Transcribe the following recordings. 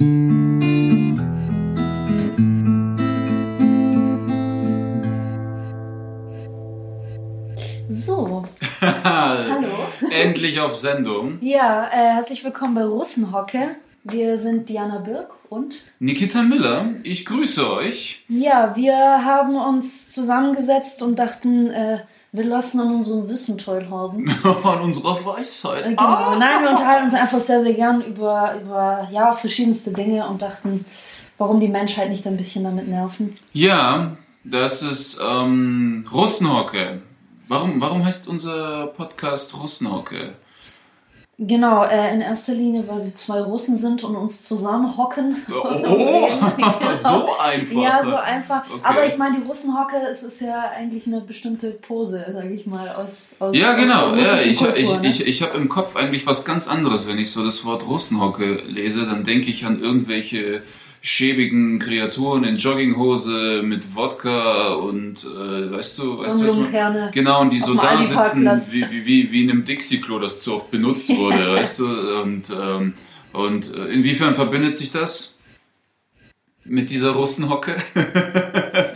So, hallo. Endlich auf Sendung. Ja, äh, herzlich willkommen bei Russenhocke. Wir sind Diana Birk und Nikita Miller, ich grüße euch. ja, wir haben uns zusammengesetzt und dachten, äh, wir lassen an unserem Wissen teilhaben. An unserer Weisheit. Äh, genau. Nein, wir unterhalten uns einfach sehr, sehr gern über, über ja, verschiedenste Dinge und dachten, warum die Menschheit nicht ein bisschen damit nerven. Ja, das ist ähm, Russenhocke. Warum, warum heißt unser Podcast Russenhocke? Genau, äh, in erster Linie, weil wir zwei Russen sind und uns zusammenhocken. Oh, Genau. so einfach. Ja, so einfach. Okay. Aber ich meine, die Russenhocke, es ist ja eigentlich eine bestimmte Pose, sage ich mal, aus, aus Ja, aus genau. der Ja, ich Kultur, ich, ne? ich, ich habe im Kopf eigentlich was ganz anderes. Wenn ich so das Wort Russenhocke lese, dann denke ich an irgendwelche schäbigen Kreaturen in Jogginghose mit Wodka und äh, weißt du, weißt du. Genau, und die so da sitzen, wie, wie, wie, wie in einem Dixie-Klo, das zu oft benutzt wurde, weißt du? Und, ähm, und äh, inwiefern verbindet sich das mit dieser Russenhocke?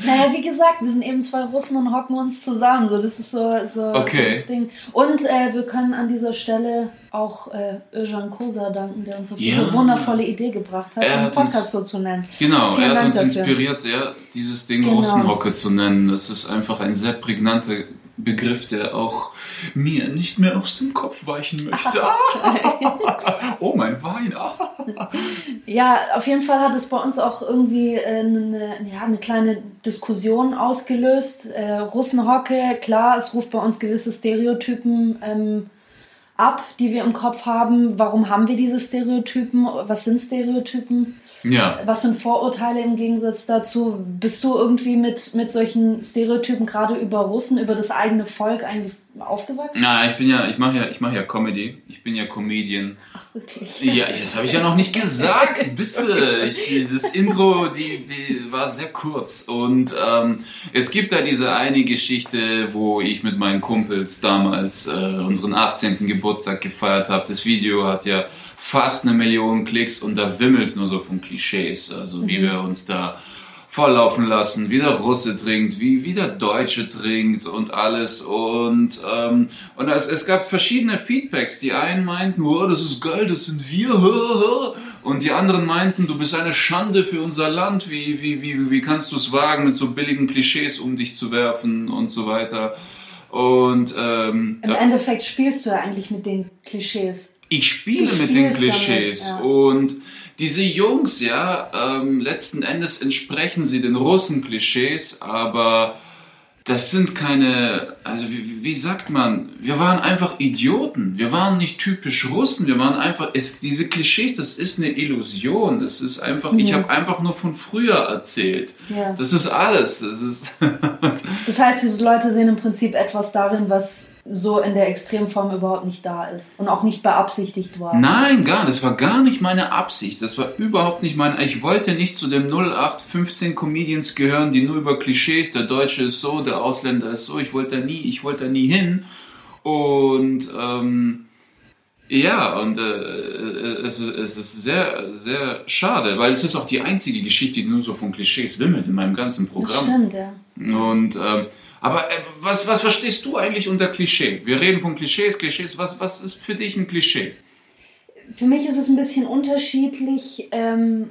Naja, wie gesagt, wir sind eben zwei Russen und hocken uns zusammen. So, das ist so, so, Okay. das Ding. Und äh, wir können an dieser Stelle auch äh, Özcan Kosa danken, der uns auf Ja. diese wundervolle Idee gebracht hat, einen hat uns- Podcast so zu nennen. Genau, Vielen er hat Dank uns dafür. inspiriert, ja, dieses Ding Genau. Russenhocke zu nennen. Das ist einfach ein sehr prägnanter Begriff, der auch mir nicht mehr aus dem Kopf weichen möchte. Oh, mein Wein. Ja, auf jeden Fall hat es bei uns auch irgendwie äh, eine, ja, eine kleine Diskussion ausgelöst. Äh, Russenhocke, klar, es ruft bei uns gewisse Stereotypen ähm, ab, die wir im Kopf haben. Warum haben wir diese Stereotypen? Was sind Stereotypen? Ja. Was sind Vorurteile im Gegensatz dazu? Bist du irgendwie mit, mit solchen Stereotypen gerade über Russen, über das eigene Volk eigentlich aufgewachsen? Na, ich bin ja, ich mache ja, ich mache ja Comedy. Ich bin ja Comedian. Ach, wirklich? Ja, das habe ich ja noch nicht gesagt. Bitte. Ich, das Intro, die, die war sehr kurz. Und ähm, es gibt da diese eine Geschichte, wo ich mit meinen Kumpels damals äh, unseren 18. Geburtstag gefeiert habe. Das Video hat ja fast eine Million Klicks und da wimmelt's nur so von Klischees. Also wie wir uns da volllaufen lassen, wie der Russe trinkt, wie, wie der Deutsche trinkt und alles. Und, ähm, und es, es gab verschiedene Feedbacks. Die einen meinten, oh, das ist geil, das sind wir. Und die anderen meinten, du bist eine Schande für unser Land. Wie, wie, wie, wie kannst du es wagen, mit so billigen Klischees um dich zu werfen und so weiter. Und ähm, Im Endeffekt spielst du ja eigentlich mit den Klischees. ich spiele mit den Klischees damit, ja. und diese Jungs, ja, ähm, letzten Endes entsprechen sie den Russen-Klischees, aber das sind keine, also wie, wie sagt man, wir waren einfach Idioten, wir waren nicht typisch Russen, wir waren einfach, es, diese Klischees, das ist eine Illusion, das ist einfach, ich Mhm. habe einfach nur von früher erzählt. Ja. Das ist alles, das ist, Das heißt, diese Leute sehen im Prinzip etwas darin, was so in der Extremform überhaupt nicht da ist und auch nicht beabsichtigt war. Nein, gar, das war gar nicht meine Absicht. Das war überhaupt nicht meine. Ich wollte nicht zu dem 0815 Comedians gehören, die nur über Klischees, der Deutsche ist so, der Ausländer ist so. Ich wollte da nie, ich wollte da nie hin. Und ähm, ja, und äh, es, ist- es ist sehr, sehr schade, weil es ist auch die einzige Geschichte, die nur so von Klischees wimmelt in meinem ganzen das Programm. stimmt, ja. Und ähm, aber äh, was, was verstehst du eigentlich unter Klischee? Wir reden von Klischees, Klischees. Was, was ist für dich ein Klischee? Für mich ist es ein bisschen unterschiedlich. Ähm,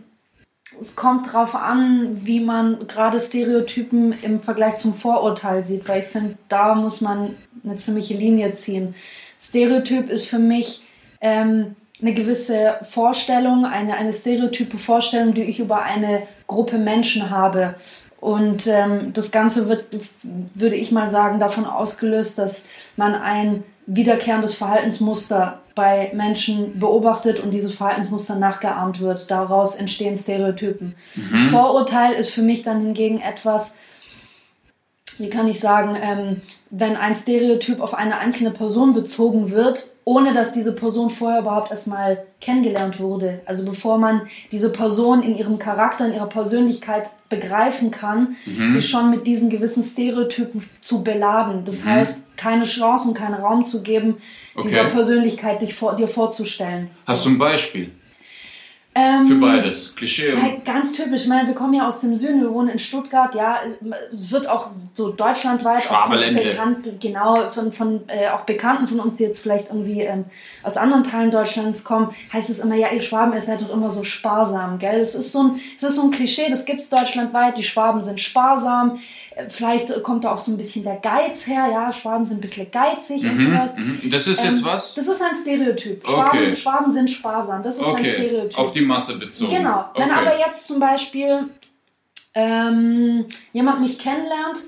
es kommt drauf an, wie man gerade Stereotypen im Vergleich zum Vorurteil sieht, weil ich finde, da muss man eine ziemliche Linie ziehen. Stereotyp ist für mich ähm, eine gewisse Vorstellung, eine, eine stereotype Vorstellung, die ich über eine Gruppe Menschen habe. Und ähm, das Ganze wird, würde ich mal sagen, davon ausgelöst, dass man ein wiederkehrendes Verhaltensmuster bei Menschen beobachtet und dieses Verhaltensmuster nachgeahmt wird. Daraus entstehen Stereotypen. Mhm. Vorurteil ist für mich dann hingegen etwas, wie kann ich sagen, ähm, wenn ein Stereotyp auf eine einzelne Person bezogen wird, ohne dass diese Person vorher überhaupt erstmal kennengelernt wurde. Also bevor man diese Person in ihrem Charakter, in ihrer Persönlichkeit begreifen kann, Mhm. sich schon mit diesen gewissen Stereotypen zu beladen. Das heißt, keine Chance und keinen Raum zu geben, Okay. dieser Persönlichkeit dich vor, dir vorzustellen. Hast du ein Beispiel Ähm, für beides? Klischee und Hey, ganz typisch. Ich meine, wir kommen ja aus dem Süden, wir wohnen in Stuttgart. Ja, es wird auch so deutschlandweit auch bekannt, genau von, von äh, auch Bekannten von uns, die jetzt vielleicht irgendwie ähm, aus anderen Teilen Deutschlands kommen, heißt es immer, ja, ihr Schwaben, ihr seid doch immer so sparsam, gell? Das ist so ein, das ist so ein Klischee, das gibt's deutschlandweit. Die Schwaben sind sparsam. Äh, Vielleicht kommt da auch so ein bisschen der Geiz her. Ja, Schwaben sind ein bisschen geizig und Mhm, sowas. mhm. Das ist jetzt Ähm, was? Das ist ein Stereotyp. Okay. Schwaben, Schwaben sind sparsam. Das ist ein Okay, Stereotyp. Auf die Masse bezogen. Genau. Wenn okay. aber jetzt zum Beispiel ähm, jemand mich kennenlernt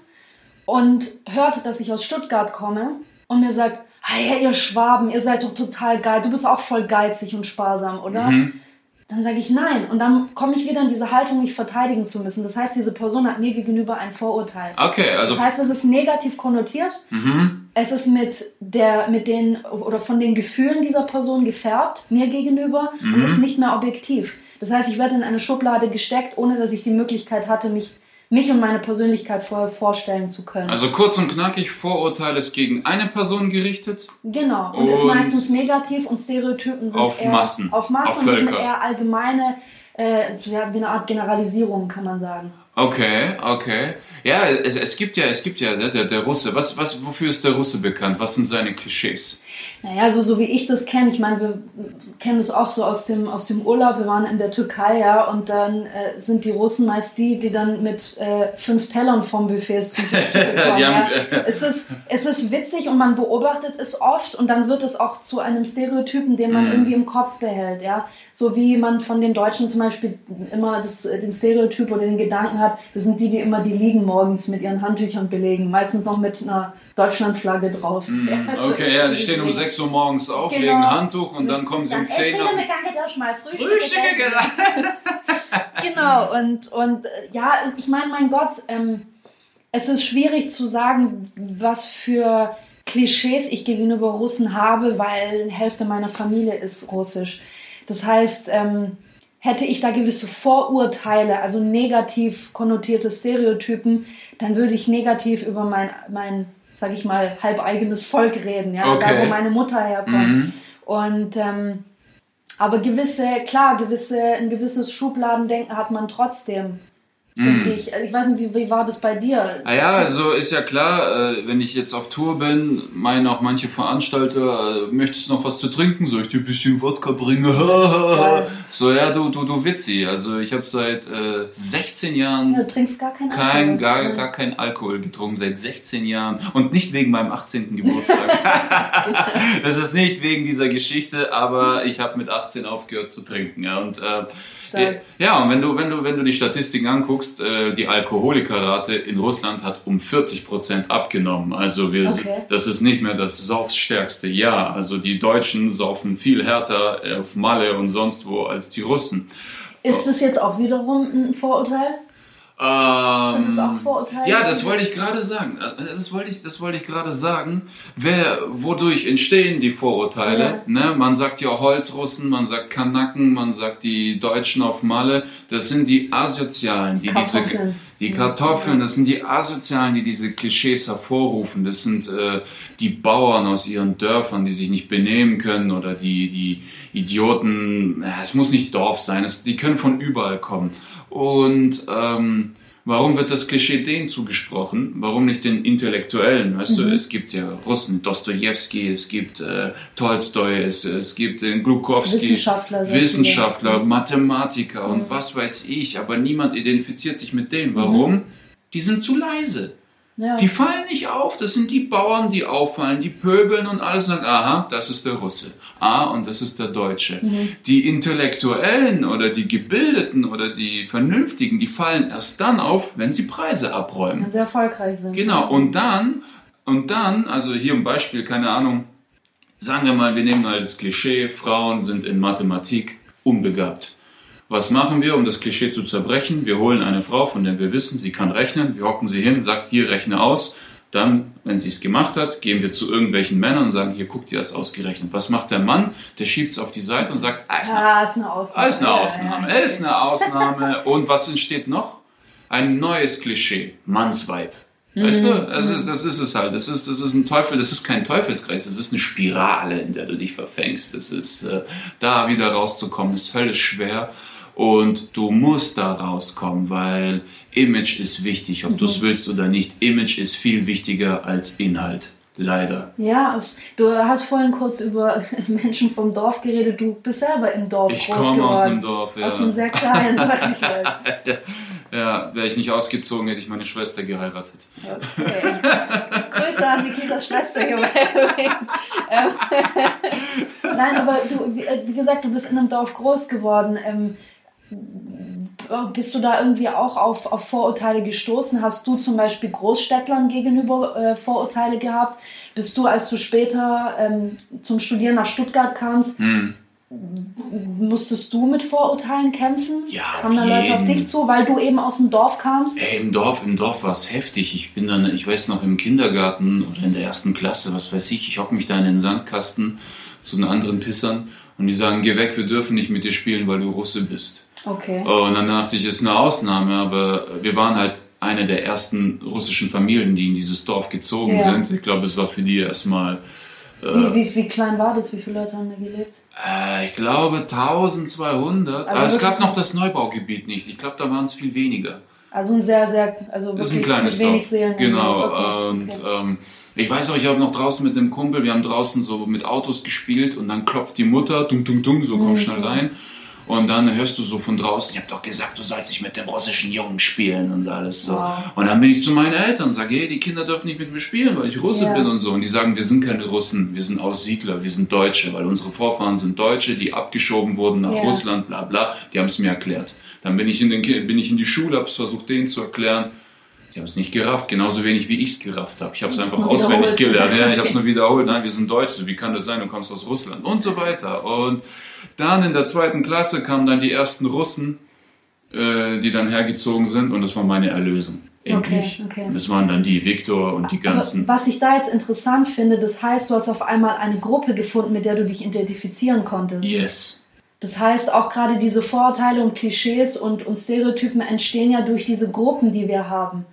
und hört, dass ich aus Stuttgart komme und mir sagt, hey, ihr Schwaben, ihr seid doch total geil, du bist auch voll geizig und sparsam, oder? Mhm. Dann sage ich nein. Und dann komme ich wieder in diese Haltung, mich verteidigen zu müssen. Das heißt, diese Person hat mir gegenüber ein Vorurteil. Okay, also Das heißt, es ist negativ konnotiert. mhm. Es ist mit der, mit den oder von den Gefühlen dieser Person gefärbt mir gegenüber und Mhm. ist nicht mehr objektiv. Das heißt, ich werde in eine Schublade gesteckt, ohne dass ich die Möglichkeit hatte, mich, mich und meine Persönlichkeit vorher vorstellen zu können. also kurz und knackig, Vorurteil ist gegen eine Person gerichtet. genau. Und, ist Und meistens negativ und Stereotypen sind auf eher Massen, auf Massen auf und sind eher allgemeine, äh, ja, wie eine Art Generalisierung, kann man sagen. Okay, okay. Ja, es, es gibt ja, es gibt ja ne, der, der Russe. Was, was, wofür ist der Russe bekannt? Was sind seine Klischees? Naja, so, so wie ich das kenne, ich meine, wir kennen das auch so aus dem, aus dem Urlaub, wir waren in der Türkei, ja, und dann äh, sind die Russen meist die, die dann mit äh, fünf Tellern vom Buffet zum Tisch kommen. Ja. haben- es, ist, es ist witzig und man beobachtet es oft und dann wird es auch zu einem Stereotypen, den man Mhm. irgendwie im Kopf behält, ja. So wie man von den Deutschen zum Beispiel immer das, äh, den Stereotyp oder den Gedanken hat, das sind die, die immer die Liegen morgens mit ihren Handtüchern belegen, meistens noch mit einer Deutschlandflagge drauf. Also Okay, ja, die stehen um deswegen- 6 Uhr morgens auf, Genau. legen Handtuch und dann kommen sie um Dann 10 Elfriede Uhr. mit Gange darfst mal Frühstücke. Frühstücke gell? gesagt. Genau, und, und äh, ja, ich meine, mein Gott, ähm, es ist schwierig zu sagen, was für Klischees ich gegenüber Russen habe, weil Hälfte meiner Familie ist russisch. Das heißt, ähm, hätte ich da gewisse Vorurteile, also negativ konnotierte Stereotypen, dann würde ich negativ über mein, mein sag ich mal, halb eigenes Volk reden, ja, Okay. da wo meine Mutter herkommt. Mhm. Und ähm, aber gewisse, klar, gewisse, ein gewisses Schubladendenken hat man trotzdem, finde ich. Ich weiß nicht, wie, wie war das bei dir? Ah ja, also ist ja klar, äh, wenn ich jetzt auf Tour bin, meinen auch manche Veranstalter, äh, möchtest du noch was zu trinken? Soll ich dir ein bisschen Wodka bringen? So, ja, du, du, du Witzi. Also ich habe seit äh, 16 Jahren Ja, du trinkst gar keinen kein, Alkohol. gar, Ja. gar kein Alkohol getrunken, seit 16 Jahren. Und nicht wegen meinem 18. Geburtstag. das ist nicht wegen dieser Geschichte, aber ich habe mit 18 aufgehört zu trinken. Ja, und äh, Stark. ja, und wenn du, wenn du, wenn du die Statistiken anguckst, äh, die Alkoholikerrate in Russland hat um 40 Prozent abgenommen. Also wir, Okay. das ist nicht mehr das saufstärkste Jahr. Also die Deutschen saufen viel härter auf Malle und sonst wo als die Russen. Ist das jetzt auch wiederum ein Vorurteil? Sind das auch Ähm, Vorurteile? Ja, das wollte ich gerade sagen. Das wollte ich, das wollte ich gerade sagen. Wer, wodurch entstehen die Vorurteile? Ne? Man sagt ja Holzrussen, man sagt Kanaken, man sagt die Deutschen auf Malle. Das sind die Asozialen, die diese, Kartoffeln. die Kartoffeln, das sind die Asozialen, die diese Klischees hervorrufen. Das sind äh, die Bauern aus ihren Dörfern, die sich nicht benehmen können oder die, die Idioten. Ja, Es muss nicht Dorf sein, es, die können von überall kommen. Und ähm, warum wird das Klischee denen zugesprochen? Warum nicht den Intellektuellen? Weißt du, es gibt ja Russen, Dostoevsky, es gibt äh, Tolstoi, es, es gibt den Glukowski, Wissenschaftler, Wissenschaftler, viele. Mathematiker und was weiß ich, aber niemand identifiziert sich mit denen. Warum? Die sind zu leise. Ja. Die fallen nicht auf. Das sind die Bauern, die auffallen, die pöbeln und alles sagt, aha, das ist der Russe. Ah, und das ist der Deutsche. Die Intellektuellen oder die Gebildeten oder die Vernünftigen, die fallen erst dann auf, wenn sie Preise abräumen. Wenn sie erfolgreich sind. Genau. Und dann, und dann, also hier ein Beispiel, keine Ahnung, Sagen wir mal, wir nehmen mal das Klischee, Frauen sind in Mathematik unbegabt. Was machen wir, um das Klischee zu zerbrechen? Wir holen eine Frau, von der wir wissen, sie kann rechnen. Wir hocken sie hin, sagt, hier rechne aus. Dann, wenn sie es gemacht hat, gehen wir zu irgendwelchen Männern und sagen, hier guckt ihr als ausgerechnet. Was macht der Mann? Der schiebt es auf die Seite und sagt, ah, ist eine, Ah, ist eine Ausnahme. ah, ist eine Ausnahme, ja, ja. ist eine Ausnahme. Und was entsteht noch? Ein neues Klischee, Mannsweib. Weißt du, das ist, das ist es halt. Das ist, das ist ein Teufel, das ist kein Teufelskreis, das ist eine Spirale, in der du dich verfängst. Das ist, äh, da wieder rauszukommen, ist höllisch schwer. Und du musst da rauskommen, weil Image ist wichtig, ob du es willst oder nicht. Image ist viel wichtiger als Inhalt. Leider. Ja, du hast vorhin kurz über Menschen vom Dorf geredet. Du bist selber im Dorf Ich groß komme aus geworden. einem Dorf, ja. Aus einem sehr kleinen, ich weiß. ja, wäre ich nicht ausgezogen, hätte ich meine Schwester geheiratet. Okay. Grüße an Nikitas Schwester übrigens. Ähm, Nein, aber du, wie, äh, wie gesagt, du bist in einem Dorf groß geworden. Ähm, bist du da irgendwie auch auf, auf Vorurteile gestoßen? Hast du zum Beispiel Großstädtlern gegenüber äh, Vorurteile gehabt? Bist du, als du später ähm, zum Studieren nach Stuttgart kamst, Hm. musstest du mit Vorurteilen kämpfen? Ja, Kamen da Leute auf dich zu, weil du eben aus dem Dorf kamst? Ey, im Dorf, im Dorf war es heftig. Ich bin dann, ich weiß noch, im Kindergarten oder in der ersten Klasse, was weiß ich, ich hocke mich da in den Sandkasten zu den anderen Pissern und die sagen, geh weg, wir dürfen nicht mit dir spielen, weil du Russe bist. Okay. Und dann dachte ich, ist eine Ausnahme, aber wir waren halt eine der ersten russischen Familien, die in dieses Dorf gezogen Ja. sind. Ich glaube, es war für die erstmal, Wie, wie, wie klein war das? Wie viele Leute haben da gelebt? äh, ich glaube, 1200. Also aber es gab noch das Neubaugebiet nicht. Ich glaube, da waren es viel weniger. Also ein sehr, sehr, also Das ist wirklich ein kleines wenig. Seelen. Genau. Okay, Und okay. ähm, ich weiß auch, ich habe noch draußen mit einem Kumpel, wir haben draußen so mit Autos gespielt und dann klopft die Mutter, dung, dung, dung, so komm Mhm. schnell rein. Und dann hörst du so von draußen, ich habe doch gesagt, du sollst nicht mit dem russischen Jungen spielen und alles so. Wow. Und dann bin ich zu meinen Eltern und sage, hey, die Kinder dürfen nicht mit mir spielen, weil ich Russe Ja. bin und so. Und die sagen, wir sind keine Russen, wir sind Aussiedler, wir sind Deutsche, weil unsere Vorfahren sind Deutsche, die abgeschoben wurden nach Ja. Russland, bla bla. Die haben es mir erklärt. Dann bin ich in, den, bin ich in die Schule, habe es versucht, denen zu erklären. Die haben es nicht gerafft, genauso wenig wie ich es gerafft habe. Ich habe es einfach auswendig gelernt. Ja, ich habe es nur wiederholt. Nein, wir sind Deutsche. Wie kann das sein? Du kommst aus Russland und so weiter. Und dann in der zweiten Klasse kamen dann die ersten Russen, äh, die dann hergezogen sind und das war meine Erlösung. Endlich. Okay, okay. Und Das waren dann die Viktor und die ganzen. Aber was ich da jetzt interessant finde, das heißt, du hast auf einmal eine Gruppe gefunden, mit der du dich identifizieren konntest. Yes. Das heißt, auch gerade diese Vorurteile und Klischees und, und Stereotypen entstehen ja durch diese Gruppen, die wir haben.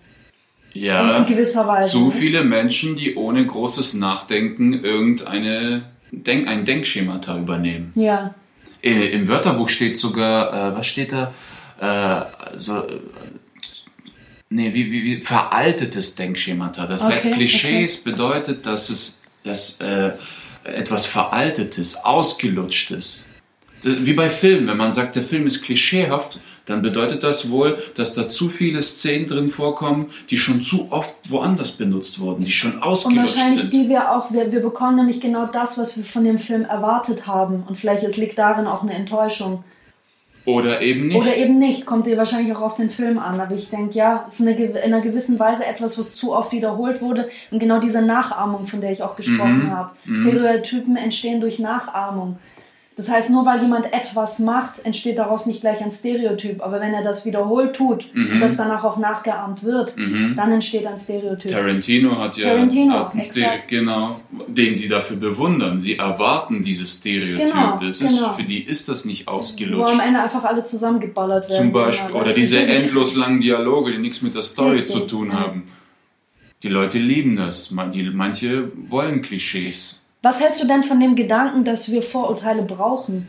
Ja. In gewisser Weise. Zu ne? viele Menschen, die ohne großes Nachdenken irgendeine Denk ein Denkschemata übernehmen. Ja. Äh, Im Wörterbuch steht sogar, äh, was steht da? Äh, so, äh, nee, wie, wie, wie veraltetes Denkschemata. Das Okay, heißt, Klischees bedeutet, dass es dass, äh, etwas Veraltetes, Ausgelutschtes. Wie bei Filmen, wenn man sagt, der Film ist klischeehaft, dann bedeutet das wohl, dass da zu viele Szenen drin vorkommen, die schon zu oft woanders benutzt wurden, die schon Und ausgelutscht wahrscheinlich sind. die wir auch, wir, wir bekommen nämlich genau das, was wir von dem Film erwartet haben. Und vielleicht es liegt darin auch eine Enttäuschung. Oder eben nicht. Oder eben nicht, kommt dir wahrscheinlich auch auf den Film an. Aber ich denke, ja, es ist eine, in einer gewissen Weise etwas, was zu oft wiederholt wurde. Und genau diese Nachahmung, von der ich auch gesprochen Mhm. habe. Stereotypen entstehen durch Nachahmung. Das heißt, nur weil jemand etwas macht, entsteht daraus nicht gleich ein Stereotyp. Aber wenn er das wiederholt tut und das danach auch nachgeahmt wird, Mhm. dann entsteht ein Stereotyp. Tarantino hat ja Tarantino, hat einen Stere- exakt. genau, den sie dafür bewundern. Sie erwarten dieses Stereotyp. Genau, das ist, genau. Für die ist das nicht Wo ausgelutscht. am Ende einfach alle zusammengeballert werden. Zum Beispiel. Genau, Oder diese endlos langen Dialoge, die nichts mit der Story Richtig, zu tun haben. Die Leute lieben das. Manche wollen Klischees. Was hältst du denn von dem Gedanken, dass wir Vorurteile brauchen?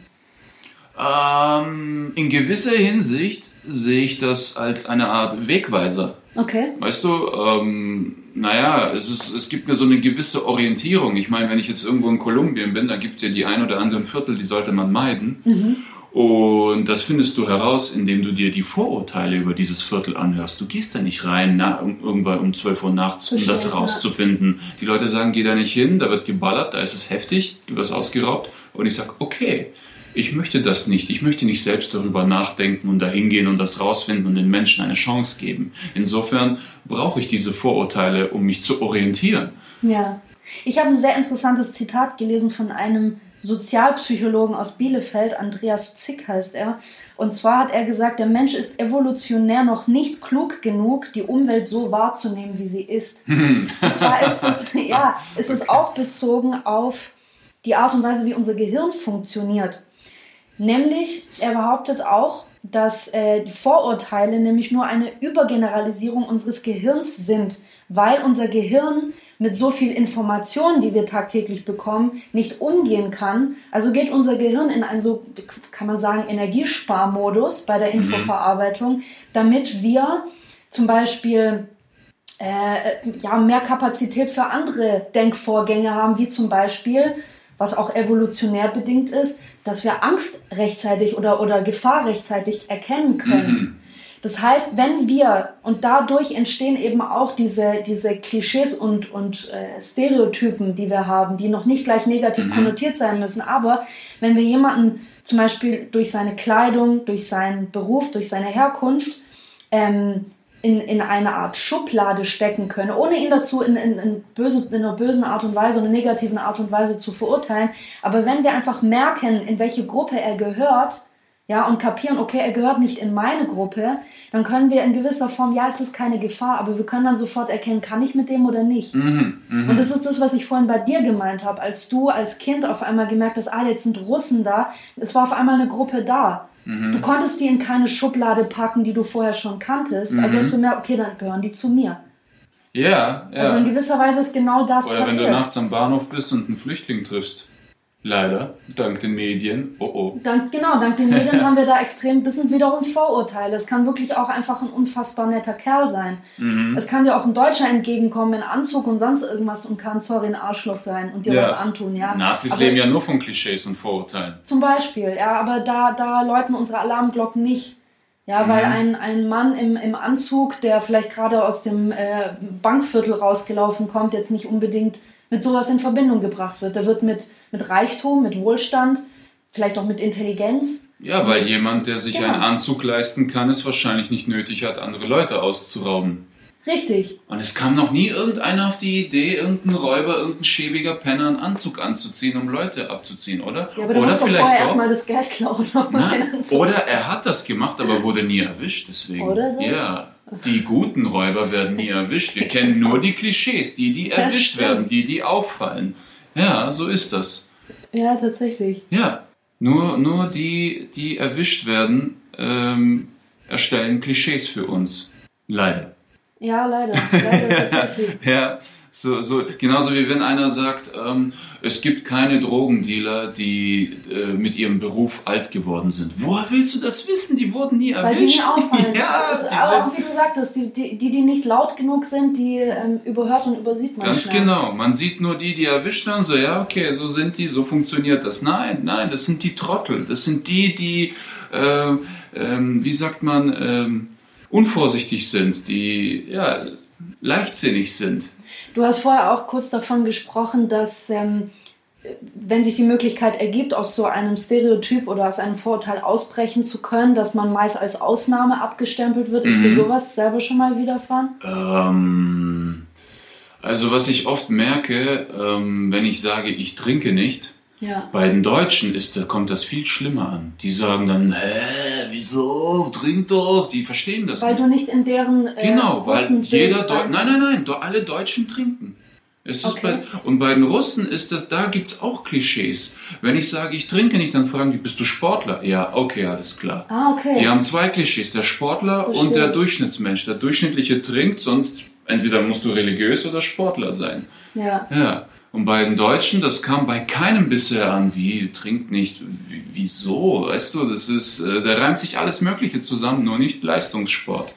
Ähm, in gewisser Hinsicht sehe ich das als eine Art Wegweiser. Okay. Weißt du, ähm, naja, es, ist, es gibt mir so eine gewisse Orientierung. Ich meine, wenn ich jetzt irgendwo in Kolumbien bin, dann gibt es ja die ein oder anderen Viertel, die sollte man meiden. Mhm. Und das findest du heraus, indem du dir die Vorurteile über dieses Viertel anhörst. Du gehst da nicht rein, na, irgendwann um 12 Uhr nachts, um das rauszufinden. Die Leute sagen, geh da nicht hin, da wird geballert, da ist es heftig, du wirst ausgeraubt. Und ich sag, okay, ich möchte das nicht. Ich möchte nicht selbst darüber nachdenken und da hingehen und das rausfinden und den Menschen eine Chance geben. Insofern brauche ich diese Vorurteile, um mich zu orientieren. Ja. Ich habe ein sehr interessantes Zitat gelesen von einem Sozialpsychologen aus Bielefeld, Andreas Zick heißt er. Und zwar hat er gesagt, der Mensch ist evolutionär noch nicht klug genug, die Umwelt so wahrzunehmen, wie sie ist. und zwar ist es, ja, ist es auch bezogen auf die Art und Weise, wie unser Gehirn funktioniert. Nämlich, er behauptet auch, dass äh, Vorurteile nämlich nur eine Übergeneralisierung unseres Gehirns sind, weil unser Gehirn mit so viel Information, die wir tagtäglich bekommen, nicht umgehen kann. Also geht unser Gehirn in einen so, kann man sagen, Energiesparmodus bei der mhm. Infoverarbeitung, damit wir zum Beispiel äh, ja, mehr Kapazität für andere Denkvorgänge haben, wie zum Beispiel was auch evolutionär bedingt ist, dass wir Angst rechtzeitig oder, oder Gefahr rechtzeitig erkennen können. Das heißt, wenn wir, und dadurch entstehen eben auch diese, diese Klischees und, und äh, Stereotypen, die wir haben, die noch nicht gleich negativ mhm. konnotiert sein müssen, aber wenn wir jemanden zum Beispiel durch seine Kleidung, durch seinen Beruf, durch seine Herkunft ähm, in, in eine Art Schublade stecken können, ohne ihn dazu in, in, in, böse, in einer bösen Art und Weise, in einer negativen Art und Weise zu verurteilen. Aber wenn wir einfach merken, in welche Gruppe er gehört, ja, und kapieren, okay, er gehört nicht in meine Gruppe, dann können wir in gewisser Form, ja, es ist keine Gefahr, aber wir können dann sofort erkennen, kann ich mit dem oder nicht. Mhm, mh. Und das ist das, was ich vorhin bei dir gemeint habe, als du als Kind auf einmal gemerkt hast, ah, jetzt sind Russen da, es war auf einmal eine Gruppe da. Mhm. Du konntest die in keine Schublade packen, die du vorher schon kanntest. Mhm. Also hast du mehr, okay, dann gehören die zu mir. Ja, ja. Also in gewisser Weise ist genau das Oder passiert. wenn du nachts am Bahnhof bist und einen Flüchtling triffst. Leider, dank den Medien. Oh oh. Dank, genau, dank den Medien haben wir da extrem, das sind wiederum Vorurteile. Es kann wirklich auch einfach ein unfassbar netter Kerl sein. Mhm. Es kann dir auch ein Deutscher entgegenkommen in Anzug und sonst irgendwas und kann, sorry, ein Arschloch sein und dir ja. was antun, ja. Nazis aber, leben ja nur von Klischees und Vorurteilen. Zum Beispiel, ja, aber da, da läuten unsere Alarmglocken nicht. Ja, weil mhm. ein, ein Mann im, im Anzug, der vielleicht gerade aus dem äh, Bankviertel rausgelaufen kommt, jetzt nicht unbedingt mit sowas in Verbindung gebracht wird. Der wird mit mit Reichtum, mit Wohlstand, vielleicht auch mit Intelligenz. Ja, weil jemand, der sich genau. einen Anzug leisten kann, es wahrscheinlich nicht nötig hat, andere Leute auszurauben. Richtig. Und es kam noch nie irgendeiner auf die Idee, irgendein Räuber, irgendein schäbiger Penner einen Anzug anzuziehen, um Leute abzuziehen, oder? Ja, aber du oder musst vielleicht vorher erstmal das Geld klauen. Um oder er hat das gemacht, aber wurde nie erwischt, deswegen. Oder das? Ja. Die guten Räuber werden nie erwischt. Wir kennen nur die Klischees, die, die erwischt werden, die, die auffallen. Ja, so ist das. Ja, tatsächlich. Ja, nur, nur die, die erwischt werden, ähm, erstellen Klischees für uns. Leider. Ja, leider. Leider tatsächlich. ja, so, so, genauso wie wenn einer sagt, ähm, es gibt keine Drogendealer, die äh, mit ihrem Beruf alt geworden sind. Woher willst du das wissen? Die wurden nie erwischt. Weil die nie auffallen. ja, das, aber auch wie du sagtest, die, die, die, nicht laut genug sind, die ähm, überhört und übersieht man Ganz schnell. genau. Man sieht nur die, die erwischt werden, so, ja, okay, so sind die, so funktioniert das. Nein, nein, das sind die Trottel. Das sind die, die, äh, ähm, wie sagt man, ähm, unvorsichtig sind, die, ja, leichtsinnig sind. Du hast vorher auch kurz davon gesprochen, dass ähm, wenn sich die Möglichkeit ergibt, aus so einem Stereotyp oder aus einem Vorurteil ausbrechen zu können, dass man meist als Ausnahme abgestempelt wird. Ist mhm. dir sowas selber schon mal widerfahren? Ähm, also was ich oft merke, ähm, wenn ich sage, ich trinke nicht, ja. Bei den Deutschen ist, kommt das viel schlimmer an. Die sagen dann, hä, wieso, trink doch. Die verstehen das Weil nicht. du nicht in deren äh, Genau, weil jeder Deu Nein, nein, nein, alle Deutschen trinken. Es okay. bei, und bei den Russen ist das, da gibt es auch Klischees. Wenn ich sage, ich trinke nicht, dann fragen die, bist du Sportler? Ja, okay, alles klar. Ah, okay. Die haben zwei Klischees, der Sportler Verstehe. und der Durchschnittsmensch. Der Durchschnittliche trinkt, sonst entweder musst du religiös oder Sportler sein. Ja. Ja. Und bei den Deutschen, das kam bei keinem bisher an, wie, trinkt nicht, wieso, weißt du, das ist, äh, da reimt sich alles Mögliche zusammen, nur nicht Leistungssport.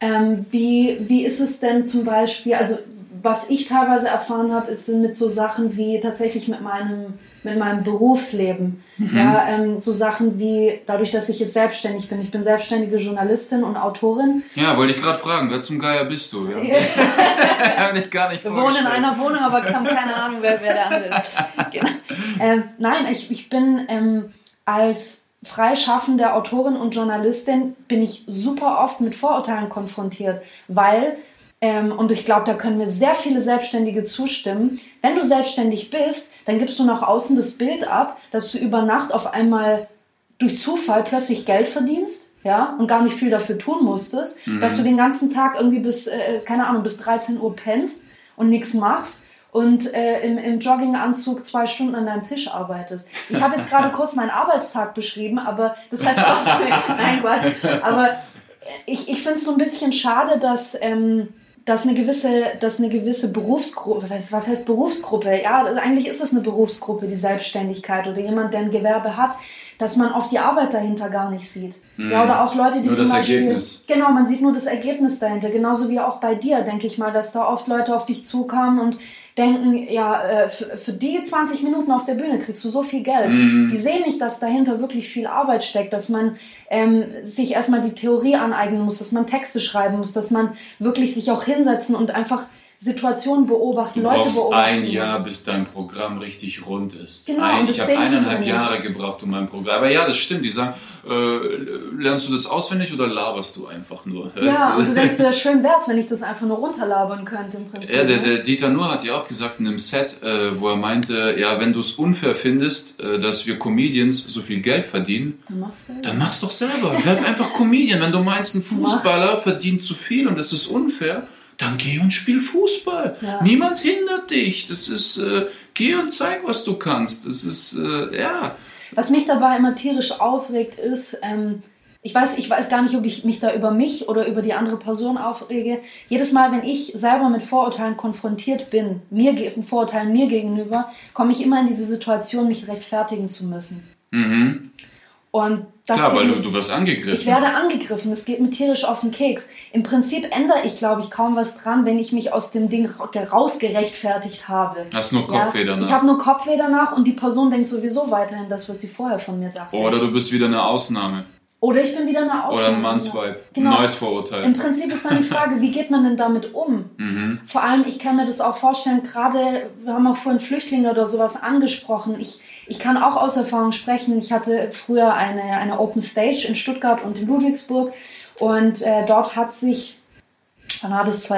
Ähm, wie, wie ist es denn zum Beispiel, also was ich teilweise erfahren habe, ist mit so Sachen wie tatsächlich mit meinem, mit meinem Berufsleben. Mhm. Ja, ähm, so Sachen wie, dadurch, dass ich jetzt selbstständig bin. Ich bin selbstständige Journalistin und Autorin. Ja, wollte ich gerade fragen, wer zum Geier bist du? Ja? Habe ich gar nicht Wir wohnen in einer Wohnung, aber haben keine Ahnung, wer, wer der andere ist. Genau. Ähm, nein, ich, ich bin ähm, als freischaffende Autorin und Journalistin bin ich super oft mit Vorurteilen konfrontiert, weil Ähm, und ich glaube, da können mir sehr viele Selbstständige zustimmen. Wenn du selbstständig bist, dann gibst du nach außen das Bild ab, dass du über Nacht auf einmal durch Zufall plötzlich Geld verdienst, ja, und gar nicht viel dafür tun musstest, mhm. dass du den ganzen Tag irgendwie bis, äh, keine Ahnung, bis 13 Uhr pennst und nichts machst und äh, im, im Jogginganzug zwei Stunden an deinem Tisch arbeitest. Ich habe jetzt gerade kurz meinen Arbeitstag beschrieben, aber das heißt trotzdem, nein, Quatsch, aber ich, ich finde es so ein bisschen schade, dass, ähm, dass eine gewisse, dass eine gewisse Berufsgruppe, was, was heißt Berufsgruppe? Ja, eigentlich ist es eine Berufsgruppe, die Selbstständigkeit oder jemand, der ein Gewerbe hat, dass man oft die Arbeit dahinter gar nicht sieht. Mhm. Ja, oder auch Leute, die nur zum das Beispiel. Ergebnis. Genau, man sieht nur das Ergebnis dahinter. Genauso wie auch bei dir, denke ich mal, dass da oft Leute auf dich zukamen und denken, ja, äh, für, für die 20 Minuten auf der Bühne kriegst du so viel Geld. Mhm. Die sehen nicht, dass dahinter wirklich viel Arbeit steckt, dass man ähm, sich erstmal die Theorie aneignen muss, dass man Texte schreiben muss, dass man wirklich sich auch hinsetzen und einfach Situationen beobachten, du Leute beobachten. ein Jahr, bis dein Programm richtig rund ist. Genau, ein, ich habe eineinhalb. Jahre gebraucht, um mein Programm. Aber ja, das stimmt. Die sagen, äh, lernst du das auswendig oder laberst du einfach nur? Ja, und du denkst, ja, schön wär's, wenn ich das einfach nur runterlabern könnte im Prinzip. Ja, der, ne? der Dieter Nuhr hat ja auch gesagt in einem Set, äh, wo er meinte, ja, wenn du es unfair findest, äh, dass wir Comedians so viel Geld verdienen, Dann machst du dann mach's doch selber. Werd einfach Comedian. Wenn du meinst, ein Fußballer verdient zu viel und das ist unfair, dann geh und spiel Fußball. Ja. Niemand hindert dich. Das ist, äh, geh und zeig, was du kannst. Das ist, äh, ja. Was mich dabei immer tierisch aufregt, ist, ähm, ich weiß, ich weiß gar nicht, ob ich mich da über mich oder über die andere Person aufrege. Jedes Mal, wenn ich selber mit Vorurteilen konfrontiert bin, mir Vorurteilen mir gegenüber, komme ich immer in diese Situation, mich rechtfertigen zu müssen. Mhm. Und das Klar, weil du, du wirst angegriffen. Ich werde angegriffen, es geht mir tierisch auf den Keks. Im Prinzip ändere ich, glaube ich, kaum was dran, wenn ich mich aus dem Ding ra- rausgerechtfertigt habe. Hast nur Kopfweh danach. Ich habe nur Kopfweh danach und die Person denkt sowieso weiterhin das, was sie vorher von mir dachte. Oder du bist wieder eine Ausnahme. Oder ich bin wieder eine Ausnahme. Oder ein Mannsweib. Genau. Neues Vorurteil. Im Prinzip ist dann die Frage, wie geht man denn damit um? Mhm. Vor allem, ich kann mir das auch vorstellen, gerade, wir haben auch vorhin Flüchtlinge oder sowas angesprochen. Ich, ich kann auch aus Erfahrung sprechen. Ich hatte früher eine, eine Open Stage in Stuttgart und in Ludwigsburg und äh, dort hat sich, wann war das,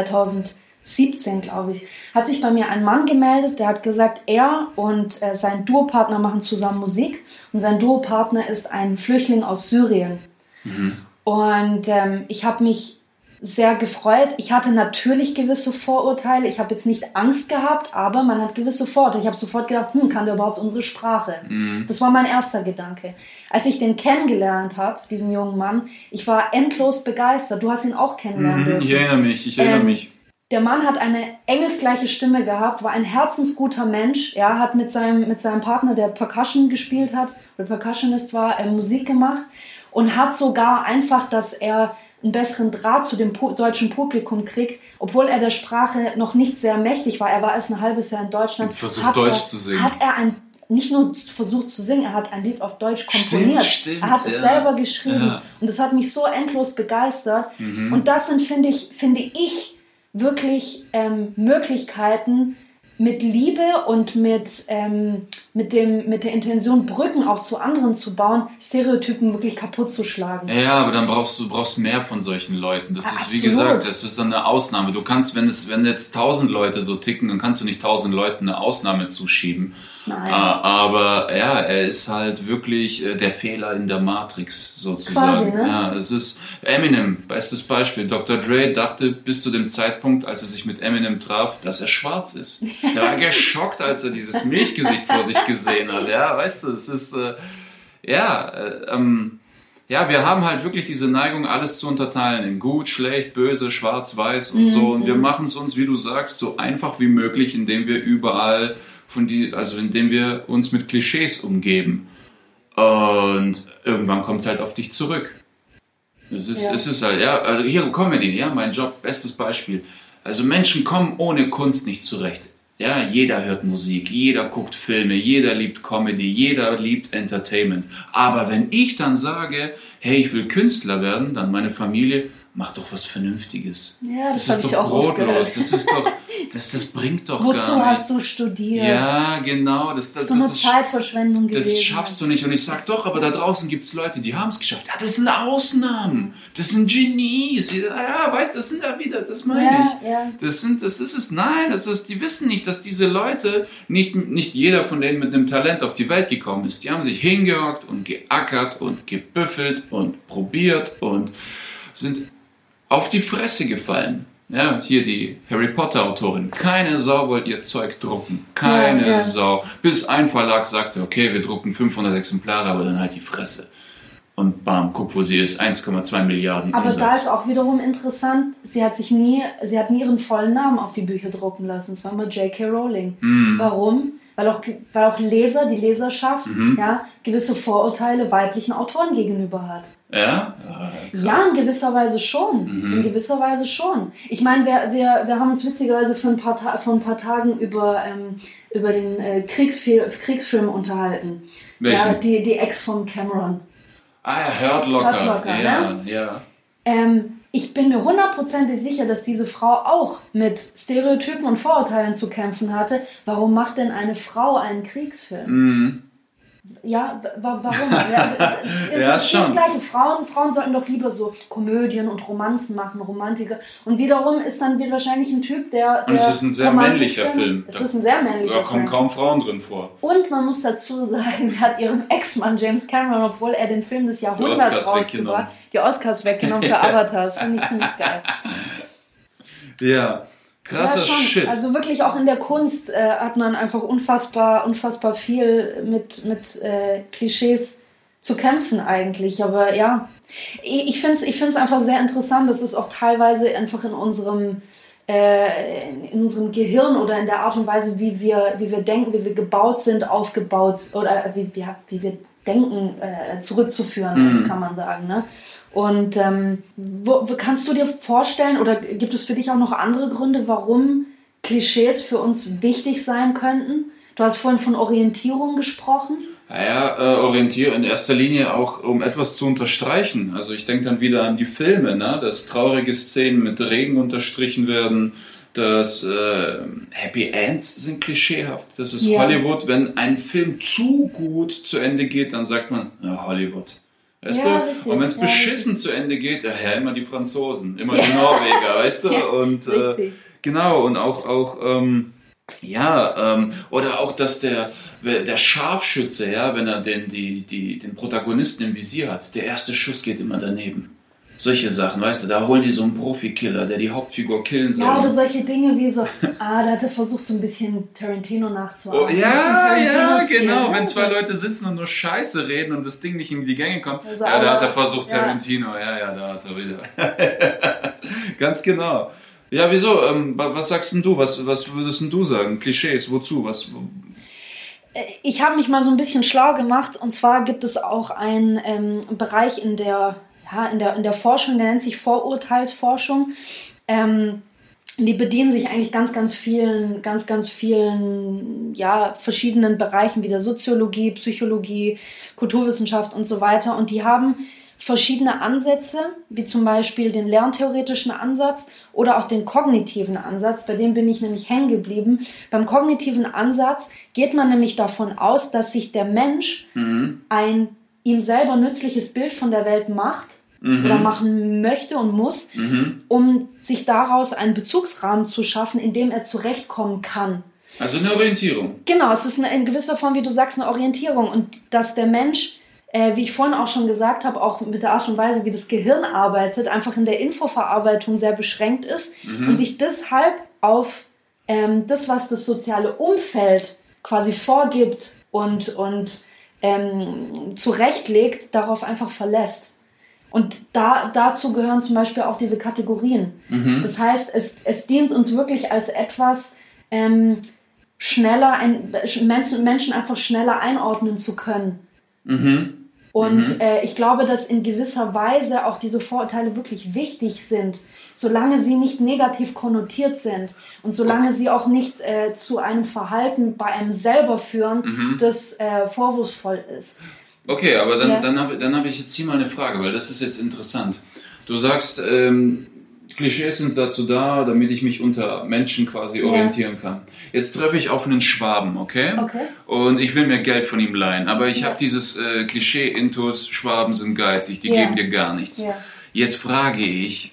2017, glaube ich, hat sich bei mir ein Mann gemeldet, der hat gesagt, er und äh, sein Duopartner machen zusammen Musik und sein Duopartner ist ein Flüchtling aus Syrien. Und ähm, ich habe mich sehr gefreut. Ich hatte natürlich gewisse Vorurteile. Ich habe jetzt nicht Angst gehabt, aber man hat gewisse Vorurteile. Ich habe sofort gedacht, hm, kann der überhaupt unsere Sprache? Das war mein erster Gedanke. Als ich den kennengelernt habe, diesen jungen Mann, ich war endlos begeistert. Du hast ihn auch kennenlernen Mhm. Ich erinnere mich, ich erinnere Ähm, mich. Der Mann hat eine engelsgleiche Stimme gehabt, war ein herzensguter Mensch, ja, hat mit seinem, mit seinem Partner, der Percussion gespielt hat, oder Percussionist war, äh, Musik gemacht und hat sogar einfach, dass er einen besseren Draht zu dem pu deutschen Publikum kriegt, obwohl er der Sprache noch nicht sehr mächtig war. Er war erst ein halbes Jahr in Deutschland. Und versucht, hat Deutsch er, zu singen. Hat er ein, nicht nur versucht zu singen, er hat ein Lied auf Deutsch komponiert. stimmt, er hat es ja. selber geschrieben. Ja. Und das hat mich so endlos begeistert. Mhm. Und das sind, finde ich, finde ich, wirklich ähm, Möglichkeiten, mit Liebe und mit, ähm, mit, dem, mit der Intention, Brücken auch zu anderen zu bauen, Stereotypen wirklich kaputt zu schlagen. Ja, aber dann brauchst du brauchst mehr von solchen Leuten. Das Ah, ist, wie absolut. gesagt, das ist eine Ausnahme. Du kannst, wenn es, wenn jetzt tausend Leute so ticken, dann kannst du nicht tausend Leuten eine Ausnahme zuschieben. Nein. Ah, aber ja, er ist halt wirklich äh, der Fehler in der Matrix sozusagen. Quasi, ne? Ja, es ist Eminem, bestes Beispiel. Dr. Dre dachte bis zu dem Zeitpunkt, als er sich mit Eminem traf, dass er schwarz ist. Er war geschockt, als er dieses Milchgesicht vor sich gesehen hat. Ja, weißt du, es ist äh, ja. Äh, ähm, ja, wir haben halt wirklich diese Neigung, alles zu unterteilen in gut, schlecht, böse, schwarz, weiß und so. Und wir machen es uns, wie du sagst, so einfach wie möglich, indem wir überall von die, also indem wir uns mit Klischees umgeben. Und irgendwann kommt es halt auf dich zurück. Es ist, Ja. es ist halt, ja, also hier Comedy, ja, mein Job, bestes Beispiel. Also Menschen kommen ohne Kunst nicht zurecht. Ja, jeder hört Musik, jeder guckt Filme, jeder liebt Comedy, jeder liebt Entertainment. Aber wenn ich dann sage, hey, ich will Künstler werden, dann meine Familie, mach doch was Vernünftiges. Ja, das, das ist ich doch auch brotlos. Das ist doch, das, das bringt doch Wozu gar hast nichts. du studiert? Ja, genau. Das, Das das, ist doch nur das, Zeitverschwendung das gewesen. schaffst du nicht. Und ich sag doch, aber da draußen gibt es Leute, die haben es geschafft. Ja, das sind Ausnahmen. Das sind Genies. Ja, weißt, das sind ja wieder, das meine ich. Ja, ja. Das sind, das ist es. Nein, das ist, die wissen nicht, dass diese Leute, nicht, nicht jeder von denen mit einem Talent auf die Welt gekommen ist. Die haben sich hingehockt und geackert und gebüffelt und probiert und sind auf die Fresse gefallen. Ja, hier die Harry Potter Autorin. Keine Sau wollte ihr Zeug drucken. Keine Ja, ja. Sau. Bis ein Verlag sagte, okay, wir drucken 500 Exemplare, aber dann halt die Fresse. Und bam, guck, wo sie ist. 1,2 Milliarden Aber Umsatz. da ist auch wiederum interessant, sie hat sich nie, sie hat nie ihren vollen Namen auf die Bücher drucken lassen. Es war immer J.K. Rowling. Mhm. Warum? Weil auch, weil auch Leser, die Leserschaft, Mhm. ja, gewisse Vorurteile weiblichen Autoren gegenüber hat. Ja? Krass. Ja, in gewisser Weise schon. Mhm. In gewisser Weise schon. Ich meine, wir, wir, wir haben uns witzigerweise für ein paar, Ta vor ein paar Tagen über, ähm, über den äh, Kriegsfil Kriegsfilm unterhalten. Welchen? Ja, die, die Ex von Cameron. Ah ja, hört locker. Hurt Locker, ja, ne? ja. Ähm, ich bin mir hundertprozentig sicher, dass diese Frau auch mit Stereotypen und Vorurteilen zu kämpfen hatte. Warum macht denn eine Frau einen Kriegsfilm? Mhm. Ja, wa warum? ja, Ja, schon. Gleiche. Frauen, Frauen sollten doch lieber so Komödien und Romanzen machen, Romantiker. Und wiederum ist dann wieder wahrscheinlich ein Typ, der. Und es ist ein sehr männlicher Film. Es ist ein sehr männlicher Da kommen Film. kaum Frauen drin vor. Und man muss dazu sagen, sie hat ihrem Ex-Mann James Cameron, obwohl er den Film des Jahrhunderts rausgebracht, weggenommen. die Oscars weggenommen für Avatar. Das finde ich ziemlich geil. Ja. Krasser ja. Shit. Also wirklich auch in der Kunst äh, hat man einfach unfassbar, unfassbar viel mit, mit äh, Klischees zu kämpfen eigentlich. Aber ja, ich, finde es ich find's einfach sehr interessant. Das ist auch teilweise einfach in unserem äh, in unserem Gehirn oder in der Art und Weise, wie wir, wie wir denken, wie wir gebaut sind, aufgebaut oder wie, ja, wie wir denken, äh, zurückzuführen, Mhm. das kann man sagen. Ne? Und ähm, wo, wo kannst du dir vorstellen oder gibt es für dich auch noch andere Gründe, warum Klischees für uns wichtig sein könnten? Du hast vorhin von Orientierung gesprochen. Naja, äh, orientiere in erster Linie auch, um etwas zu unterstreichen. Also ich denke dann wieder an die Filme, ne? dass traurige Szenen mit Regen unterstrichen werden, dass äh, Happy Ends sind klischeehaft. Das ist Ja. Hollywood. Wenn ein Film zu gut zu Ende geht, dann sagt man, ja, Hollywood. Weißt Ja, du? richtig. Und wenn es Ja, beschissen zu Ende geht, ja, ja, immer die Franzosen, immer die Norweger, weißt du? Und äh, richtig. genau, und auch, auch ähm, ja, ähm, oder auch, dass der, der Scharfschütze, ja, wenn er den, die, die, den Protagonisten im Visier hat, der erste Schuss geht immer daneben. Solche Sachen, weißt du, da holen die so einen Profikiller, der die Hauptfigur killen soll. Ja, oder solche Dinge wie so, ah, da hat er versucht, so ein bisschen Tarantino nachzuahmen. Oh, ja, ja, genau. ne? Wenn zwei Leute sitzen und nur Scheiße reden und das Ding nicht in die Gänge kommt, Also, ja, da hat er versucht, ja. Tarantino, ja, ja, da hat er wieder. Ganz genau. Ja, wieso? Ähm, wa- was sagst denn du? Was, was würdest denn du sagen? Klischees, wozu? Was? Ich habe mich mal so ein bisschen schlau gemacht und zwar gibt es auch einen ähm, Bereich in der, ja, in, der, in der Forschung, der nennt sich Vorurteilsforschung. Ähm, die bedienen sich eigentlich ganz, ganz vielen, ganz, ganz vielen, ja, verschiedenen Bereichen wie der Soziologie, Psychologie, Kulturwissenschaft und so weiter. Und die haben verschiedene Ansätze, wie zum Beispiel den lerntheoretischen Ansatz oder auch den kognitiven Ansatz. Bei dem bin ich nämlich hängen geblieben. Beim kognitiven Ansatz geht man nämlich davon aus, dass sich der Mensch Mhm. ein ihm selber nützliches Bild von der Welt macht Mhm. oder machen möchte und muss, Mhm. um sich daraus einen Bezugsrahmen zu schaffen, in dem er zurechtkommen kann. Also eine Orientierung. Genau, es ist eine, in gewisser Form, wie du sagst, eine Orientierung und dass der Mensch, äh, wie ich vorhin auch schon gesagt habe, auch mit der Art und Weise, wie das Gehirn arbeitet, einfach in der Infoverarbeitung sehr beschränkt ist Mhm. und sich deshalb auf ähm, das, was das soziale Umfeld quasi vorgibt und, und ähm, zurechtlegt, darauf einfach verlässt. Und da, dazu gehören zum Beispiel auch diese Kategorien. Mhm. Das heißt, es, es dient uns wirklich als etwas, ähm, schneller, ein, Menschen, Menschen einfach schneller einordnen zu können. Mhm. Und äh, ich glaube, dass in gewisser Weise auch diese Vorurteile wirklich wichtig sind, solange sie nicht negativ konnotiert sind und solange sie auch nicht äh, zu einem Verhalten bei einem selber führen, Mhm. das äh, vorwurfsvoll ist. Okay, aber dann, Ja. dann habe dann hab ich jetzt hier mal eine Frage, weil das ist jetzt interessant. Du sagst, ähm, Klischees sind dazu da, damit ich mich unter Menschen quasi orientieren kann. Jetzt treffe ich auf einen Schwaben, okay? Okay. Und ich will mir Geld von ihm leihen. Aber ich Ja. habe dieses äh, Klischee-Intus, Schwaben sind geizig, die Ja. geben dir gar nichts. Ja. Jetzt frage ich,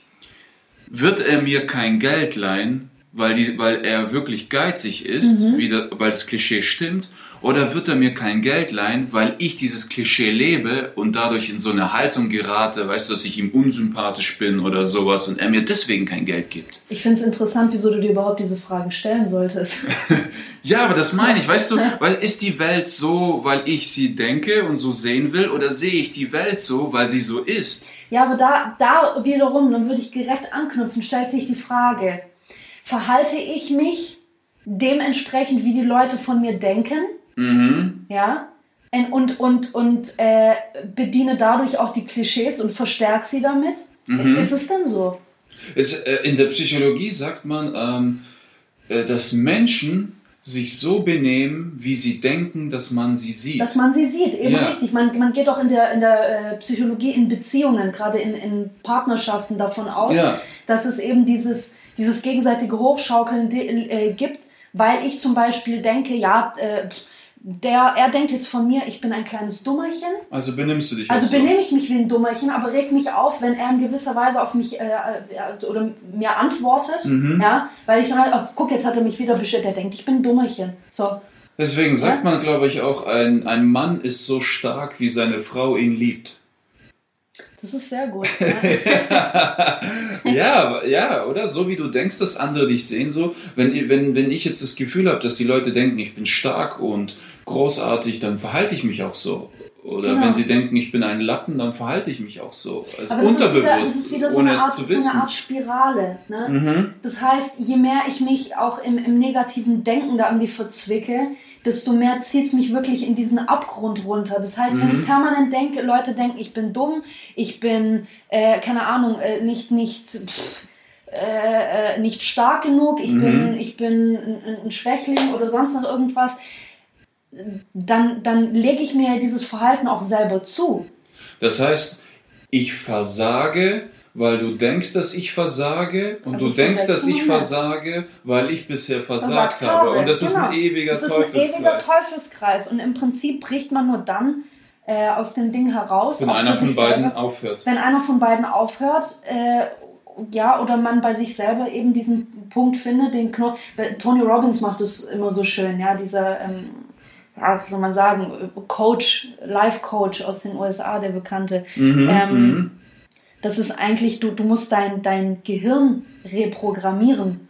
wird er mir kein Geld leihen, weil, die, weil er wirklich geizig ist, Mhm. wie der, weil das Klischee stimmt? Oder wird er mir kein Geld leihen, weil ich dieses Klischee lebe und dadurch in so eine Haltung gerate, weißt du, dass ich ihm unsympathisch bin oder sowas und er mir deswegen kein Geld gibt? Ich finde es interessant, wieso du dir überhaupt diese Fragen stellen solltest. Ja, aber das meine ich, weißt du, weil ist die Welt so, weil ich sie denke und so sehen will, oder sehe ich die Welt so, weil sie so ist? Ja, aber da, da wiederum, dann würde ich direkt anknüpfen, stellt sich die Frage, verhalte ich mich dementsprechend, wie die Leute von mir denken? Mhm. Ja? Und, und, und, äh, bediene dadurch auch die Klischees und verstärke sie damit? Mhm. Ist es denn so? Es, äh, in der Psychologie sagt man, ähm, äh, dass Menschen sich so benehmen, wie sie denken, dass man sie sieht. Dass man sie sieht, eben Ja. richtig. Man, man geht auch in der, in der äh, Psychologie in Beziehungen, gerade in, in Partnerschaften davon aus, Ja. dass es eben dieses, dieses gegenseitige Hochschaukeln äh, gibt, weil ich zum Beispiel denke, ja, äh, der, er denkt jetzt von mir, ich bin ein kleines Dummerchen. Also benimmst du dich Also benehme ich mich wie ein Dummerchen, aber reg mich auf, wenn er in gewisser Weise auf mich äh, äh, oder mir antwortet. Mhm. Ja, weil ich sage, oh, guck, jetzt hat er mich wieder bestellt, der denkt, ich bin ein Dummerchen. So, Deswegen sagt Ja. man, glaube ich, auch, ein, ein Mann ist so stark, wie seine Frau ihn liebt. Das ist sehr gut. Ja. ja, oder? So wie du denkst, dass andere dich sehen, so. Wenn, wenn, wenn ich jetzt das Gefühl habe, dass die Leute denken, ich bin stark und großartig, dann verhalte ich mich auch so. Oder Genau. wenn sie denken, ich bin ein Lappen, dann verhalte ich mich auch so. Also Aber das ist, wieder, unterbewusst, das ist wieder so ohne es Art, zu so wissen. eine Art Spirale. Ne? Mhm. Das heißt, je mehr ich mich auch im, im negativen Denken da irgendwie verzwicke, desto mehr zieht es mich wirklich in diesen Abgrund runter. Das heißt, wenn Mhm. ich permanent denke, Leute denken, ich bin dumm, ich bin, äh, keine Ahnung, äh, nicht, nicht, pff, äh, äh, nicht stark genug, ich Mhm. bin, ich bin ein, ein Schwächling oder sonst noch irgendwas, dann, dann lege ich mir dieses Verhalten auch selber zu. Das heißt, ich versage, weil du denkst, dass ich versage und Also du denkst, dass ich versage, weil ich bisher versagt, versagt habe. habe. Und das ist ein Genau. ewiger Das ist ein Teufelskreis. ewiger Teufelskreis. Und im Prinzip bricht man nur dann äh, aus dem Ding heraus. Wenn einer von beiden selber. aufhört. Wenn einer von beiden aufhört, äh, ja, oder man bei sich selber eben diesen Punkt findet, den Knopf. Tony Robbins macht es immer so schön, ja, dieser, ähm, ja, wie soll man sagen, Coach, Life-Coach aus den USA, der bekannte. Mhm, Ähm, mhm. Das ist eigentlich, du, du musst dein, dein Gehirn reprogrammieren.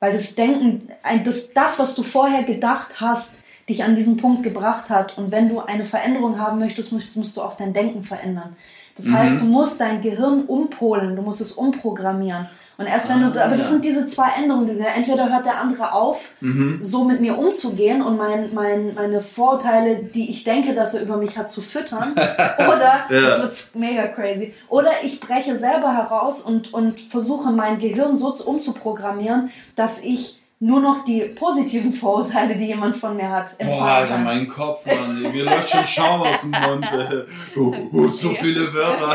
Weil das Denken, ein, das, das, was du vorher gedacht hast, dich an diesen Punkt gebracht hat. Und wenn du eine Veränderung haben möchtest, musst, musst du auch dein Denken verändern. Das Mhm. heißt, du musst dein Gehirn umpolen, du musst es umprogrammieren. Und erst wenn Ah, du, aber das ja. sind diese zwei Änderungen. Entweder hört der andere auf, Mhm. so mit mir umzugehen und mein, mein, meine Vorurteile, die ich denke, dass er über mich hat, zu füttern. Oder, Ja. das wird mega crazy. Oder ich breche selber heraus und, und versuche mein Gehirn so zu- umzuprogrammieren, dass ich nur noch die positiven Vorurteile, die jemand von mir hat, Boah, Alter, mein Kopf, Mann. Mir läuft schon Schaum aus dem Mund. Oh, oh, so viele Wörter.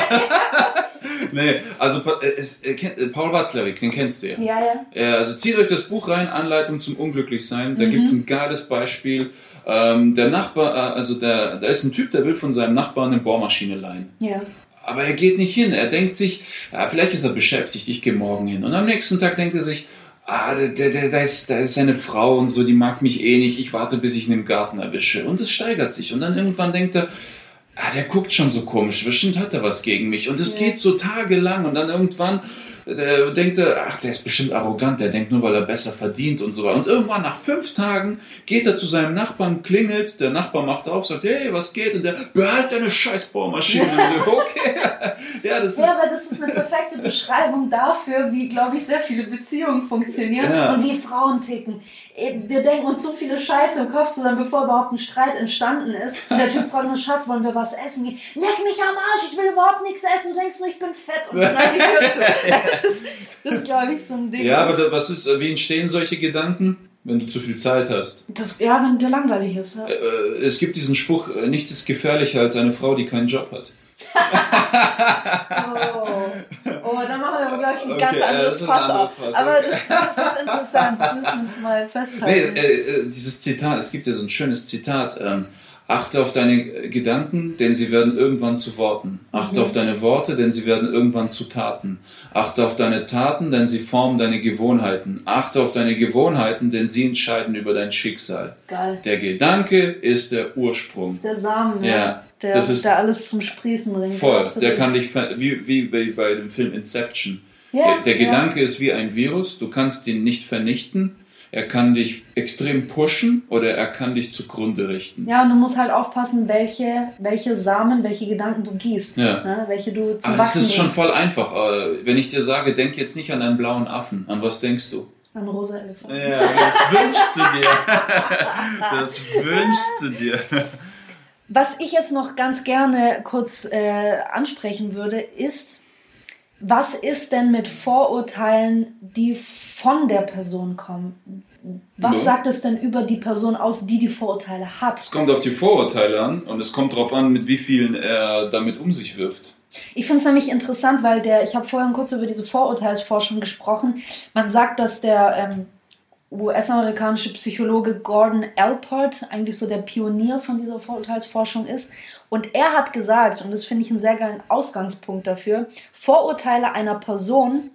nee, also äh, es, äh, äh, Paul Watzlawick, den kennst du ja. Ja, ja. Also zieht euch das Buch rein, Anleitung zum Unglücklichsein. Da Mhm. gibt's ein geiles Beispiel. Ähm, der Nachbar, also der, da ist ein Typ, der will von seinem Nachbarn eine Bohrmaschine leihen. Ja. Aber er geht nicht hin. Er denkt sich, ja, vielleicht ist er beschäftigt, ich gehe morgen hin. Und am nächsten Tag denkt er sich, ah, der, der, da, ist, da ist seine Frau und so, die mag mich eh nicht, ich warte, bis ich ihn im Garten erwische. Und es steigert sich. Und dann irgendwann denkt er, ah, der guckt schon so komisch, bestimmt hat er was gegen mich. Und es Ja. geht so tagelang. Und dann irgendwann äh, denkt ach, der ist bestimmt arrogant, der denkt nur, weil er besser verdient und so weiter. Und irgendwann nach fünf Tagen geht er zu seinem Nachbarn, klingelt, der Nachbar macht auf, sagt, hey, was geht? Und der, behalt deine scheiß Bohrmaschine. Okay. ja, das ist... Ja, aber das ist eine perfekte Beschreibung dafür, wie, glaube ich, sehr viele Beziehungen funktionieren Ja. und wie Frauen ticken. Wir denken uns so viele Scheiße im Kopf zusammen, bevor überhaupt ein Streit entstanden ist. Und der Typ fragt nur, Schatz, wollen wir was essen gehen? Leck mich am Arsch, ich will überhaupt nichts essen. Du denkst nur, ich bin fett. Und dann die Tür zu. Das ist, das glaube ich, so ein Ding. Ja, aber da, was ist, äh, wie entstehen solche Gedanken? Wenn du zu viel Zeit hast. das, ja, wenn dir langweilig ist. Ja. Äh, es gibt diesen Spruch, äh, nichts ist gefährlicher als eine Frau, die keinen Job hat. Oh. Oh, dann machen wir aber, glaube ich, ein okay, ganz anderes Fass auf. Aber das, das, ist interessant, das müssen wir uns mal festhalten. Nee, äh, äh, dieses Zitat, es gibt ja so ein schönes Zitat. Ähm, Achte auf deine Gedanken, denn sie werden irgendwann zu Worten. Achte mhm. auf deine Worte, denn sie werden irgendwann zu Taten. Achte auf deine Taten, denn sie formen deine Gewohnheiten. Achte auf deine Gewohnheiten, denn sie entscheiden über dein Schicksal. Geil. Der Gedanke ist der Ursprung. Ist der Samen, ja. ja. Der, das ist der alles zum Sprießen bringt. Voll. Der kann dich, wie, wie bei dem Film Inception. Ja, der, der Gedanke ist wie ein Virus. Du kannst ihn nicht vernichten er kann dich extrem pushen oder er kann dich zugrunde richten. Ja, und du musst halt aufpassen, welche, welche Samen, welche Gedanken du gießt. Ja. Ne? Welche du zum Aber das ist schon voll einfach. Äh, wenn ich dir sage, denk jetzt nicht an einen blauen Affen, an was denkst du? An rosa Elefant. Ja, das wünschst du dir. Das wünschst du dir. Was ich jetzt noch ganz gerne kurz äh, ansprechen würde, ist, was ist denn mit Vorurteilen, die von der Person kommen? Was ja. sagt es denn über die Person aus, die die Vorurteile hat? Es kommt auf die Vorurteile an und es kommt darauf an, mit wie vielen er damit um sich wirft. Ich finde es nämlich interessant, weil der, ich habe vorhin kurz über diese Vorurteilsforschung gesprochen. Man sagt, dass der ähm, US-amerikanische Psychologe Gordon Alport eigentlich so der Pionier von dieser Vorurteilsforschung ist. Und er hat gesagt, und das finde ich einen sehr geilen Ausgangspunkt dafür, Vorurteile einer Person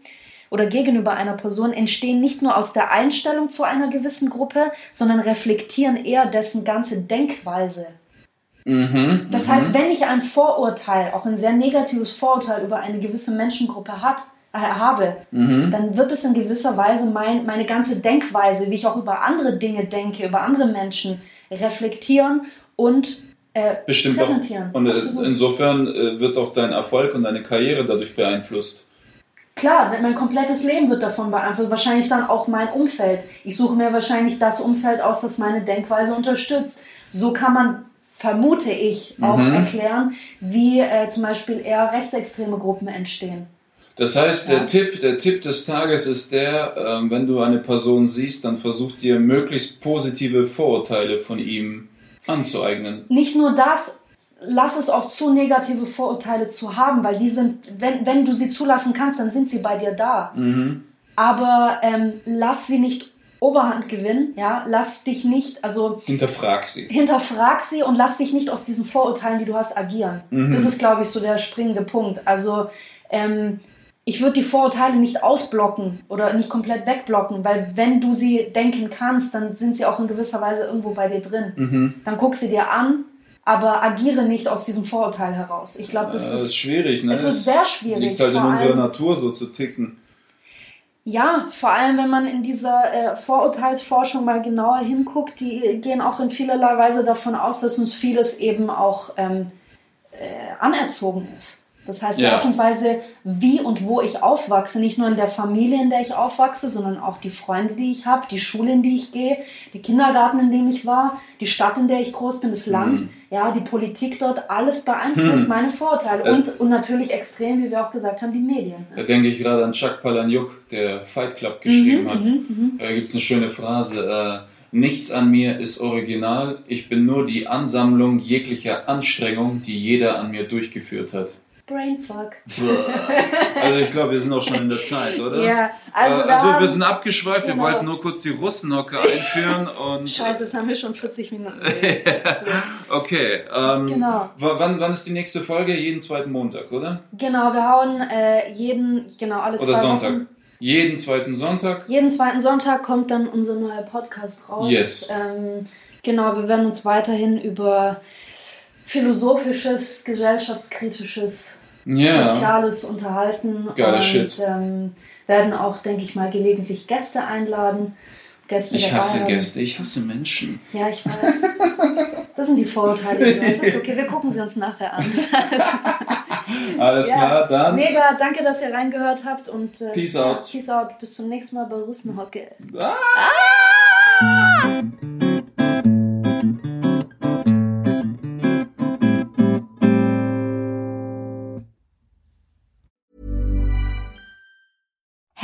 oder gegenüber einer Person entstehen nicht nur aus der Einstellung zu einer gewissen Gruppe, sondern reflektieren eher dessen ganze Denkweise. Mhm, das heißt, mhm. wenn ich ein Vorurteil, auch ein sehr negatives Vorurteil über eine gewisse Menschengruppe hat, äh, habe, mhm. dann wird es in gewisser Weise mein, meine ganze Denkweise, wie ich auch über andere Dinge denke, über andere Menschen reflektieren und äh, Bestimmt. Auch. Und äh, Absolut. insofern äh, wird auch dein Erfolg und deine Karriere dadurch beeinflusst. Klar, mein komplettes Leben wird davon beeinflusst. Wahrscheinlich dann auch mein Umfeld. Ich suche mir wahrscheinlich das Umfeld aus, das meine Denkweise unterstützt. So kann man, vermute ich, auch mhm. erklären, wie äh, zum Beispiel eher rechtsextreme Gruppen entstehen. Das heißt, ja. der, Tipp, der Tipp des Tages ist der, äh, wenn du eine Person siehst, dann versuch dir möglichst positive Vorurteile von ihm anzueignen. Nicht nur das, lass es auch zu, negative Vorurteile zu haben, weil die sind, wenn, wenn du sie zulassen kannst, dann sind sie bei dir da. Mhm. Aber ähm, lass sie nicht Oberhand gewinnen, ja, lass dich nicht, also hinterfrag sie. Hinterfrag sie und lass dich nicht aus diesen Vorurteilen, die du hast, agieren. Mhm. Das ist, glaube ich, so der springende Punkt. Also ähm, ich würde die Vorurteile nicht ausblocken oder nicht komplett wegblocken, weil wenn du sie denken kannst, dann sind sie auch in gewisser Weise irgendwo bei dir drin. Mhm. Dann guck sie dir an, aber agiere nicht aus diesem Vorurteil heraus. Ich glaube, das, ja, das, ist, schwierig. Ne? Es ist sehr schwierig. Liegt halt in unserer Natur so zu ticken. Ja, vor allem wenn man in dieser äh, Vorurteilsforschung mal genauer hinguckt, die gehen auch in vielerlei Weise davon aus, dass uns vieles eben auch ähm, äh, anerzogen ist. Das heißt, die Art und Weise, wie und wo ich aufwachse, nicht nur in der Familie, in der ich aufwachse, sondern auch die Freunde, die ich habe, die Schule, in die ich gehe, die Kindergarten, in dem ich war, die Stadt, in der ich groß bin, das Land, mhm. ja, die Politik dort, alles beeinflusst mhm. meine Vorurteile. Und, und natürlich extrem, wie wir auch gesagt haben, die Medien. Da denke ich gerade an Chuck Palahniuk, der Fight Club geschrieben mhm, hat. Mhm, mhm. Da gibt es eine schöne Phrase. Äh, Nichts an mir ist original, ich bin nur die Ansammlung jeglicher Anstrengung, die jeder an mir durchgeführt hat. Brainfuck. Also ich glaube, wir sind auch schon in der Zeit, oder? Ja, also, äh, also wir sind abgeschweift, genau. wir wollten nur kurz die Russenhocke einführen und... Scheiße, jetzt haben wir schon 40 Minuten. okay, ähm, genau. wann, wann ist die nächste Folge? Jeden zweiten Montag, oder? Genau, wir hauen äh, jeden, genau, alle oder zwei Sonntag. Wochen. Jeden zweiten Sonntag? Jeden zweiten Sonntag kommt dann unser neuer Podcast raus. Yes. Ähm, genau, wir werden uns weiterhin über philosophisches, gesellschaftskritisches, yeah. soziales unterhalten. Geiler und Shit. Ähm, werden auch, denke ich mal, gelegentlich Gäste einladen. Gäste ich hasse haben. Gäste, ich hasse Menschen. Ja, ich weiß. Das sind die Vorurteile. Das ist okay, wir gucken sie uns nachher an. Alles ja, klar, dann. Mega, danke, dass ihr reingehört habt und äh, Peace out. Peace out. Bis zum nächsten Mal bei Russenhocke. Ah! ah!